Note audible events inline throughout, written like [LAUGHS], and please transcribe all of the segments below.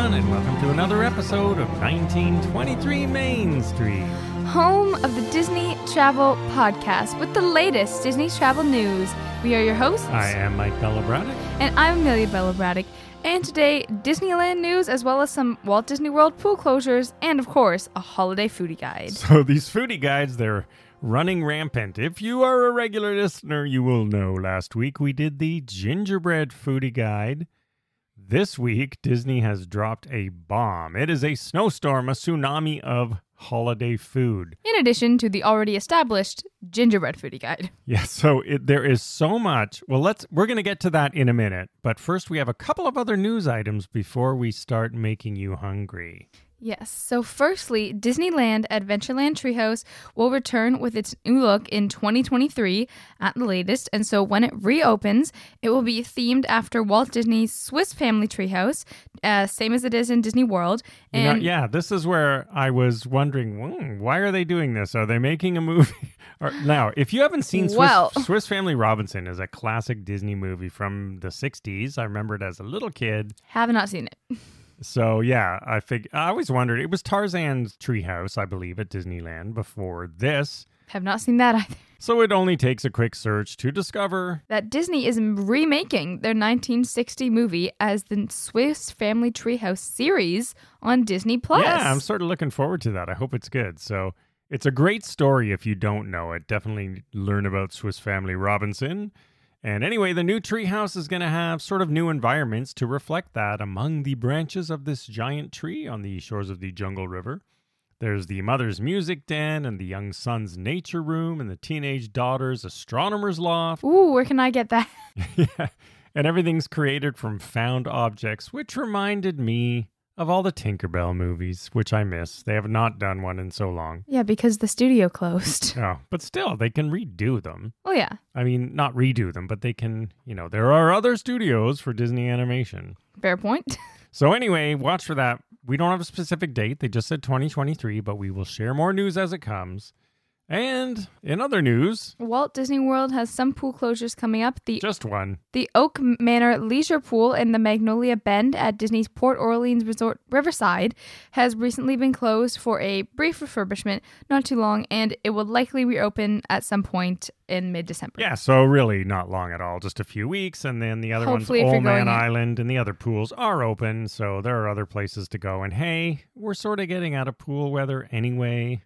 everyone, and welcome to another episode of 1923 Main Street. home of the Disney Travel Podcast with the latest Disney travel news. We are your hosts, I am Mike Bella Braddock. and I'm Amelia Bella Braddock. And today, Disneyland news, as well as some Walt Disney World pool closures, and of course, a holiday foodie guide. So, these foodie guides, they're running rampant. If you are a regular listener, you will know last week we did the gingerbread foodie guide. This week, Disney has dropped a bomb. It is a snowstorm, a tsunami of holiday food. In addition to the already established gingerbread foodie guide. Yeah, so it, there is so much. Well, let's we're going to get to that in a minute, but first we have a couple of other news items before we start making you hungry. Yes. So, firstly, Disneyland Adventureland Treehouse will return with its new look in 2023 at the latest. And so, when it reopens, it will be themed after Walt Disney's Swiss Family Treehouse, uh, same as it is in Disney World. You know, And yeah, this is where I was wondering, hmm, why are they doing this? Are they making a movie? [LAUGHS] or, now, if you haven't seen Swiss, Well- [LAUGHS] Swiss Family Robinson is a classic Disney movie from the 60s. I remember it as a little kid. have not seen it. [LAUGHS] So yeah, I think I always wondered. It was Tarzan's treehouse, I believe, at Disneyland before this. Have not seen that either. [LAUGHS] So it only takes a quick search to discover. That Disney is remaking their 1960 movie as the Swiss Family Treehouse series on Disney Plus. Yeah, I'm sort of looking forward to that. I hope it's good. So it's a great story if you don't know it. Definitely learn about Swiss Family Robinson. And anyway, the new treehouse is going to have sort of new environments to reflect that among the branches of this giant tree on the shores of the Jungle River. There's the mother's music den and the young son's nature room and the teenage daughter's astronomer's loft. Ooh, where can I get that? [LAUGHS] yeah. And everything's created from found objects, which reminded me of all the Tinkerbell movies, which I miss. They have not done one in so long. Yeah, because the studio [LAUGHS] closed. Oh, but still, they can redo them. Oh, yeah. I mean, not redo them, but they can, you know, there are other studios for Disney animation. Fair point. [LAUGHS] So, anyway, watch for that. We don't have a specific date. They just said 2023, but we will share more news as it comes. And in other news, Walt Disney World has some pool closures coming up. The just one. the Oak Manor Leisure Pool in the Magnolia Bend at Disney's Port Orleans Resort Riverside has recently been closed for a brief refurbishment, not too long, and it will likely reopen at some point in mid December. Yeah, so really not long at all, just a few weeks, and then the other Hopefully ones, Old Man Island and the other pools are open, so there are other places to go. And hey, we're sort of getting out of pool weather anyway,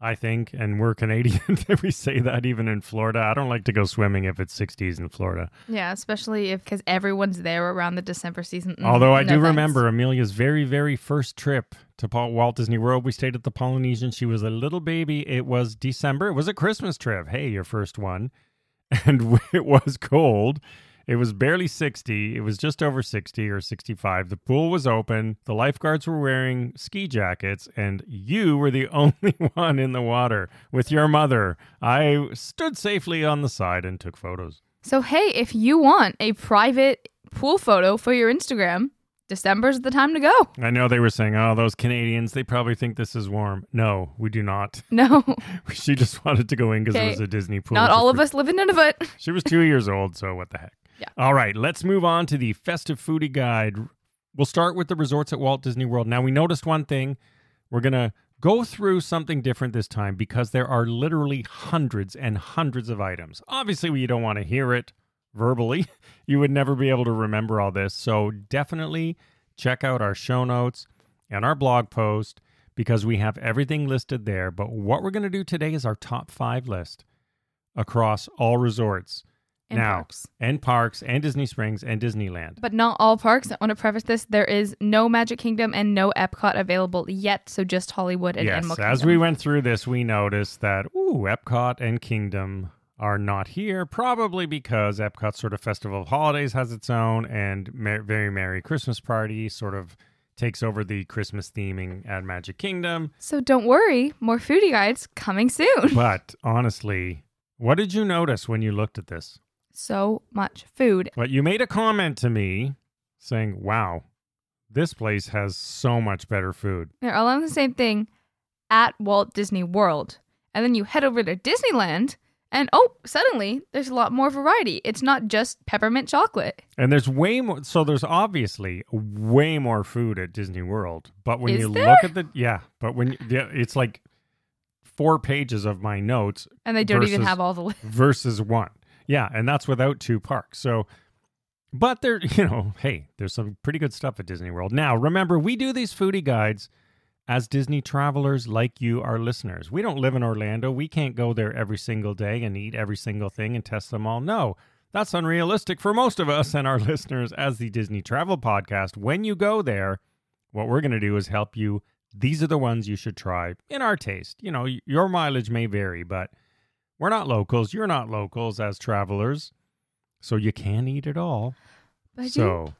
I think, and we're Canadian. [LAUGHS] we say that even in Florida. I don't like to go swimming if it's 60s in Florida. Yeah, especially if because everyone's there around the December season. Mm, Although I no do thanks. remember Amelia's very, very first trip to Paul- Walt Disney World. We stayed at the Polynesian. She was a little baby. It was December. It was a Christmas trip. Hey, your first one. [LAUGHS] And [LAUGHS] it was cold. It was barely 60. It was just over 60 or 65. The pool was open. The lifeguards were wearing ski jackets, and you were the [LAUGHS] only one in the water with your mother. I stood safely on the side and took photos. So hey, if you want a private pool photo for your Instagram, December's the time to go. I know they were saying, oh, those Canadians, they probably think this is warm. No, we do not. [LAUGHS] No, [LAUGHS] She just wanted to go in because it was a Disney pool. not all of us live in Nunavut. She was two years old, so what the heck? Yeah. All right, let's move on to the festive foodie guide. We'll start with the resorts at Walt Disney World. Now, we noticed one thing. We're going to go through something different this time because there are literally hundreds and hundreds of items. Obviously, you don't want to hear it verbally. [LAUGHS] You would never be able to remember all this. So, definitely check out our show notes and our blog post because we have everything listed there. But what we're going to do today is our top five list across all resorts And now parks. and parks and Disney Springs and Disneyland. But not all parks. I want to preface this: there is no Magic Kingdom and no Epcot available yet, so just Hollywood and yes, Animal as we went through this, we noticed that ooh, Epcot and Kingdom are not here, probably because Epcot sort of Festival of Holidays has its own, and Mer- Very Merry Christmas Party sort of takes over the Christmas theming at Magic Kingdom. So don't worry, more foodie guides coming soon. But honestly, what did you notice when you looked at this? So much food. But you made a comment to me saying, "Wow, this place has so much better food." They're all on the same thing at Walt Disney World. And then you head over to Disneyland And oh, suddenly there's a lot more variety. It's not just peppermint chocolate. And there's way more. So there's obviously way more food at Disney World. But when Is you there? look at the yeah, but when yeah, it's like four pages of my notes And they don't even have all the li- versus one. Yeah, and that's without two parks. So, but there, [LAUGHS] you know, hey, there's some pretty good stuff at Disney World. Now, remember, we do these foodie guides as Disney travelers like you, our listeners. We don't live in Orlando. We can't go there every single day and eat every single thing and test them all. No, that's unrealistic for most of us and our [LAUGHS] listeners as the Disney Travel Podcast. When you go there, what we're going to do is help you. These are the ones you should try in our taste. You know, your mileage may vary, but we're not locals. You're not locals as travelers. So you can eat it all. But I do, So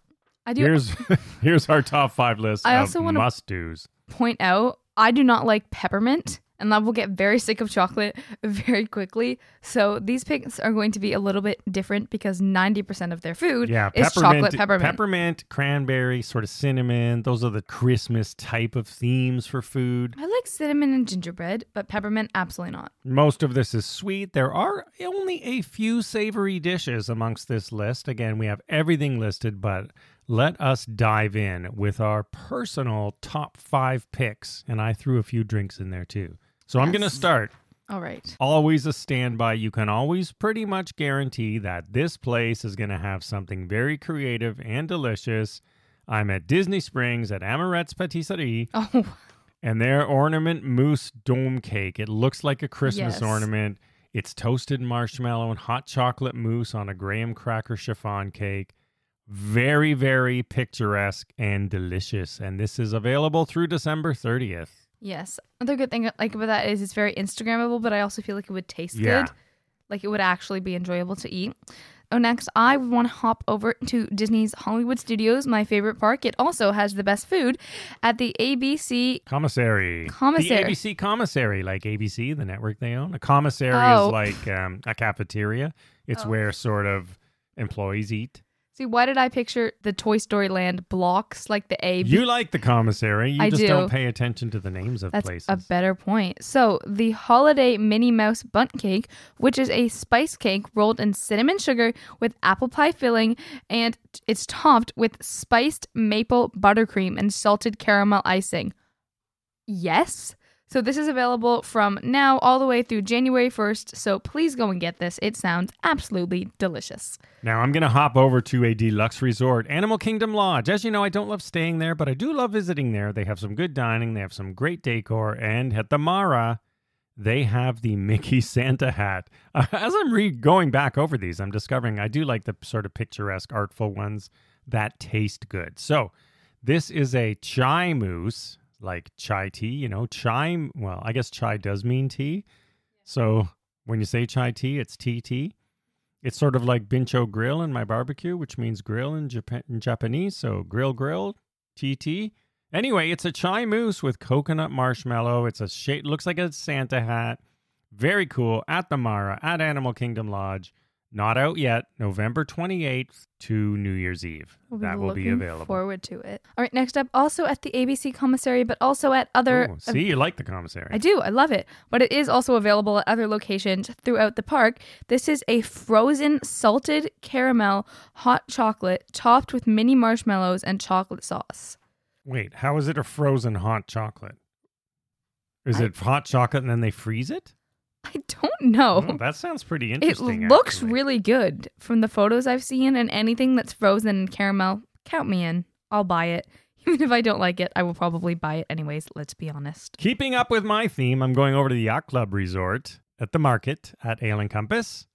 I do here's [LAUGHS] here's our top five list I of also wanna- must dos. point out I do not like peppermint and love will get very sick of chocolate [LAUGHS] very quickly. So these picks are going to be a little bit different because 90% of their food Yeah, is chocolate peppermint. peppermint, cranberry, sort of cinnamon. Those are the Christmas type of themes for food. I like cinnamon and gingerbread, but peppermint absolutely not. Most of this is sweet. There are only a few savory dishes amongst this list. Again, we have everything listed, but let us dive in with our personal top five picks. And I threw a few drinks in there too. So I'm going to start. All right. Always a standby. You can always pretty much guarantee that this place is going to have something very creative and delicious. I'm at Disney Springs at Amorette's Patisserie Oh, [LAUGHS] and their ornament mousse dome cake. It looks like a Christmas Yes. ornament. It's toasted marshmallow and hot chocolate mousse on a graham cracker chiffon cake. Very, very picturesque and delicious. And this is available through December 30th. Yes. Another good thing I like about that is it's very Instagrammable, but I also feel like it would taste Yeah. good. Like it would actually be enjoyable to eat. Oh, next, I would want to hop over to Disney's Hollywood Studios, my favorite park. It also has the best food at the ABC. Commissary. Commissary. The ABC commissary, like ABC, the network they own. A commissary Oh. is like um, a cafeteria. It's Oh. where sort of employees eat. See, why did I picture the Toy Story Land blocks like the A? You like the commissary. You I just do. not pay attention to the names of That's places. a better point. So, the Holiday Minnie Mouse Bundt Cake, which is a spice cake rolled in cinnamon sugar with apple pie filling, and it's topped with spiced maple buttercream and salted caramel icing. Yes. So, this is available from now all the way through January 1st. So, please go and get this. It sounds absolutely delicious. Now I'm going to hop over to a deluxe resort, Animal Kingdom Lodge. As you know, I don't love staying there, but I do love visiting there. They have some good dining, they have some great decor, and at the Mara, they have the Mickey [LAUGHS] Santa hat. [LAUGHS] As I'm re- going back over these, I'm discovering I do like the sort of picturesque, artful ones that taste good. So this is a chai mousse, like chai tea. You know, chai. Well, I guess chai does mean tea. So when you say chai tea, it's tea tea. It's sort of like bincho grill in my barbecue, which means grill in, Japan- in Japanese. So grill grill, TT. Anyway, it's a chai mousse with coconut marshmallow. It's a shape, looks like a Santa hat. Very cool at the Mara at Animal Kingdom Lodge. Not out yet. November 28th to New Year's Eve. We'll that will be available. Forward to it. All right, next up, also at the ABC commissary, but also at other Ooh, see, you like the commissary. I do. I love it. But it is also available at other locations throughout the park. This is a frozen salted caramel hot chocolate topped with mini marshmallows and chocolate sauce. Wait, how is it a frozen hot chocolate? Is I- it hot chocolate and then they freeze it? [LAUGHS] I don't know. Oh, that sounds pretty interesting. it looks actually. really good from the photos I've seen, and anything that's frozen in caramel, count me in. I'll buy it. [LAUGHS] Even if I don't like it, I will probably buy it anyways, let's be honest. Keeping up with my theme, I'm going over to the Yacht Club Resort at the market at Ale and Compass.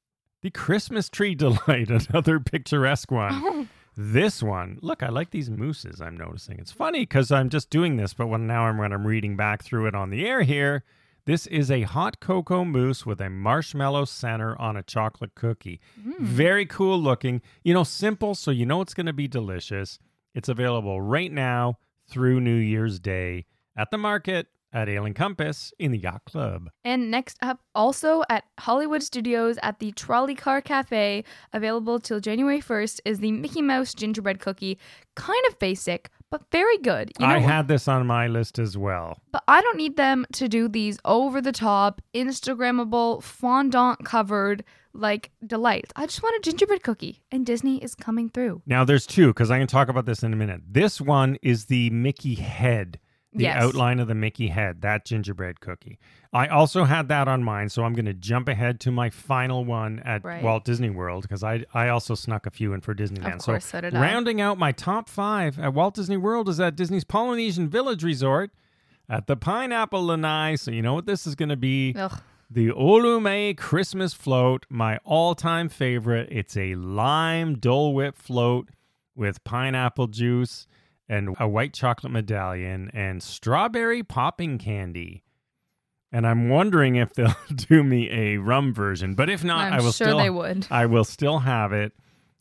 The Christmas Tree [LAUGHS] Delight, another picturesque one. Oh, This one, look, I like these mooses. I'm noticing. It's funny because I'm just doing this, but when now I'm when I'm reading back through it on the air here, this is a hot cocoa mousse with a marshmallow center on a chocolate cookie. Hmm. Very cool looking. You know, simple, so you know it's going to be delicious. It's available right now through New Year's Day at the market at Ale and Compass in the Yacht Club. And next up, also at Hollywood Studios at the Trolley Car Cafe, available till January 1st, is the Mickey Mouse gingerbread cookie. Kind of basic, but very good. You know, I had this on my list as well. but I don't need them to do these over the top, Instagrammable, fondant covered like delights. I just want a gingerbread cookie, and Disney is coming through. Now there's two because I can talk about this in a minute. This one is the Mickey head, the Yes. outline of the Mickey head, that gingerbread cookie. I also had that on mine, so I'm going to jump ahead to my final one at Right. Walt Disney World because I I also snuck a few in for Disneyland. Of course, so did I. rounding out my top five at Walt Disney World is at Disney's Polynesian Village Resort at the Pineapple Lanai. So you know what this is going to be. Ugh. The Olume Christmas float, my all time favorite. It's a lime Dole Whip float with pineapple juice and a white chocolate medallion and strawberry popping candy. And I'm wondering if they'll [LAUGHS] do me a rum version, but if not, I'm I will sure still they would. I will still have it.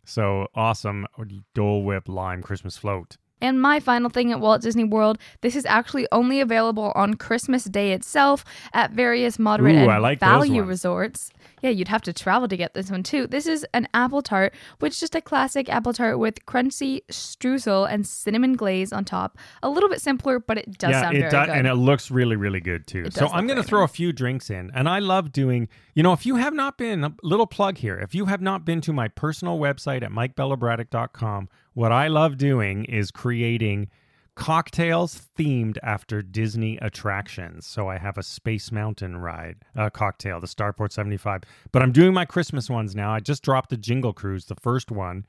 So awesome Dole Whip lime Christmas float. And my final thing at Walt Disney World, this is actually only available on Christmas Day itself at various moderate Ooh, and I like value resorts. Yeah, you'd have to travel to get this one too. This is an apple tart, which is just a classic apple tart with crunchy streusel and cinnamon glaze on top. A little bit simpler, but it does yeah, sound it very does, good. and it looks really, really good too. So I'm going to throw a few drinks in, and I love doing. You know, if you have not been, a little plug here. If you have not been to my personal website at mikebellabraddock.com, what I love doing is creating cocktails themed after Disney attractions. So I have a Space Mountain ride uh, cocktail, the Starport 75. But I'm doing my Christmas ones now. I just dropped the Jingle Cruise, the first one.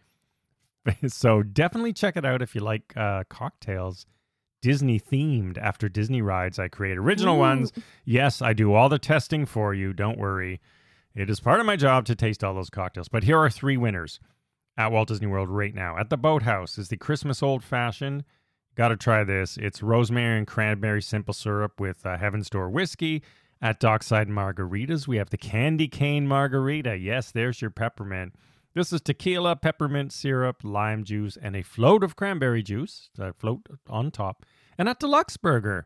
[LAUGHS] so definitely check it out if you like uh, cocktails. Disney themed after Disney rides I create original Ooh. ones. Yes, I do all the testing for you. Don't worry. It is part of my job to taste all those cocktails. But here are three winners at Walt Disney World right now. At the Boathouse is the Christmas Old Fashioned. Got to try this. It's rosemary and cranberry simple syrup with uh, Heaven's Door whiskey. At Dockside Margaritas, we have the Candy Cane Margarita. Yes, there's your peppermint. This is tequila, peppermint syrup, lime juice, and a float of cranberry juice. A float on top. And at Deluxe Burger,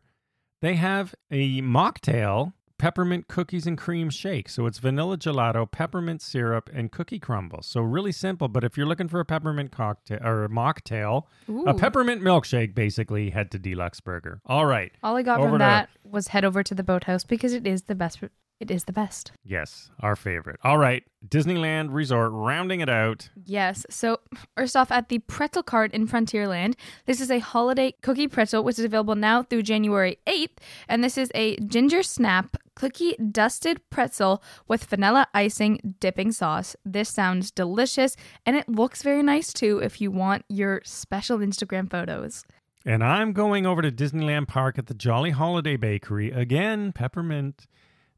they have a mocktail peppermint cookies and cream shake. So it's vanilla gelato, peppermint syrup, and cookie crumbles. So really simple. But if you're looking for a peppermint cocktail or a mocktail, a peppermint milkshake, basically head to Deluxe Burger. All right. All I got Over from to- that was head over to the boathouse because it is the best. It is the best. Yes, our favorite. All right. Disneyland Resort, rounding it out. Yes. So, first off, at the pretzel cart in Frontierland, this is a holiday cookie pretzel, which is available now through January 8th. And this is a ginger snap cookie dusted pretzel with vanilla icing dipping sauce. This sounds delicious and it looks very nice too if you want your special Instagram photos. And I'm going over to Disneyland Park at the Jolly Holiday Bakery. Again, peppermint.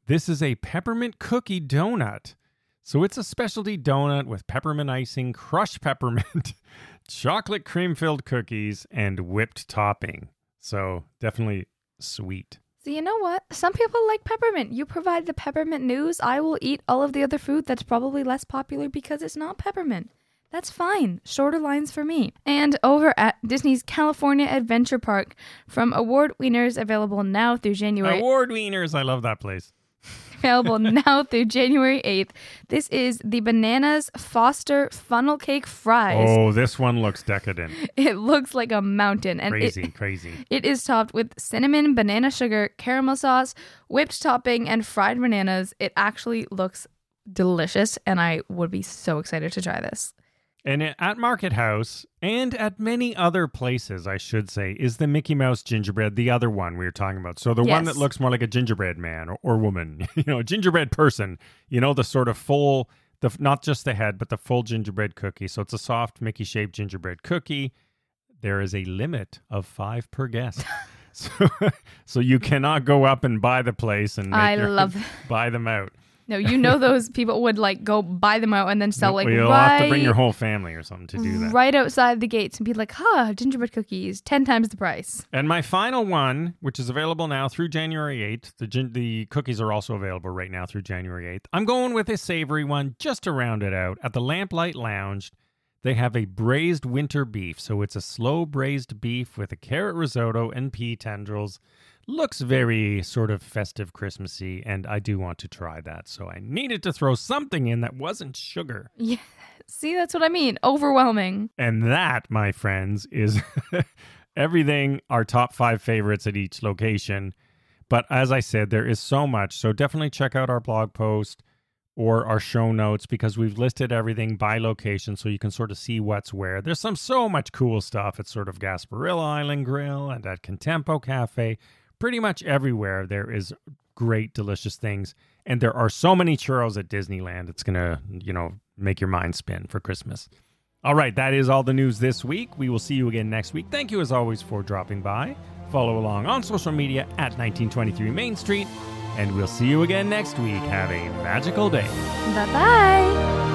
This is a peppermint cookie donut. So it's a specialty donut with peppermint icing, crushed peppermint, [LAUGHS] chocolate cream filled cookies, and whipped topping. So definitely sweet. So, you know what? Some people like peppermint. You provide the peppermint news. I will eat all of the other food that's probably less popular because it's not peppermint. That's fine. Shorter lines for me. And over at Disney's California Adventure Park, from Award Wieners available now through January Award wieners. I love that place. Available [LAUGHS] now through January 8th. This is the Bananas Foster Funnel Cake Fries. Oh, this one looks decadent. [LAUGHS] It looks like a mountain and it, Crazy, crazy. [LAUGHS] It is topped with cinnamon, banana sugar, caramel sauce, whipped topping, and fried bananas. It actually looks delicious, and I would be so excited to try this. And at Market House and at many other places, I should say, is the Mickey Mouse gingerbread the other one we were talking about? So the one that looks more like a gingerbread man or, or woman, [LAUGHS] you know, a gingerbread person, you know, the sort of full, the not just the head, but the full gingerbread cookie. So it's a soft Mickey shaped gingerbread cookie. There is a limit of five per guest. [LAUGHS] [LAUGHS] so, so you cannot go up and buy the place and I love. buy them out. No, you know [LAUGHS] those people would like go buy them out and then sell like Well, You'll right, have to bring your whole family or something to do that. right outside the gates and be like, "Huh, gingerbread cookies, ten times the price." And my final one, which is available now through January 8th, the, gin- the cookies are also available right now through January 8th. I'm going with a savory one just to round it out at the Lamplight Lounge. They have a braised winter beef, so it's a slow braised beef with a carrot risotto and pea tendrils. Looks very sort of festive Christmassy, and I do want to try that. So I needed to throw something in that wasn't sugar. Yeah. See, that's what I mean. Overwhelming. And that, my friends, is [LAUGHS] everything our top five favorites at each location. But as I said, there is so much. So definitely check out our blog post or our show notes because we've listed everything by location so you can sort of see what's where. There's some so much cool stuff at sort of Gasparilla Island Grill and at Contempo Cafe. Pretty much everywhere there is great, delicious things. And there are so many churros at Disneyland, it's going to, you know, make your mind spin for Christmas. All right, that is all the news this week. We will see you again next week. Thank you as always for dropping by. Follow along on social media at 1923 Main Street, and we'll see you again next week. Have a magical day. Bye bye.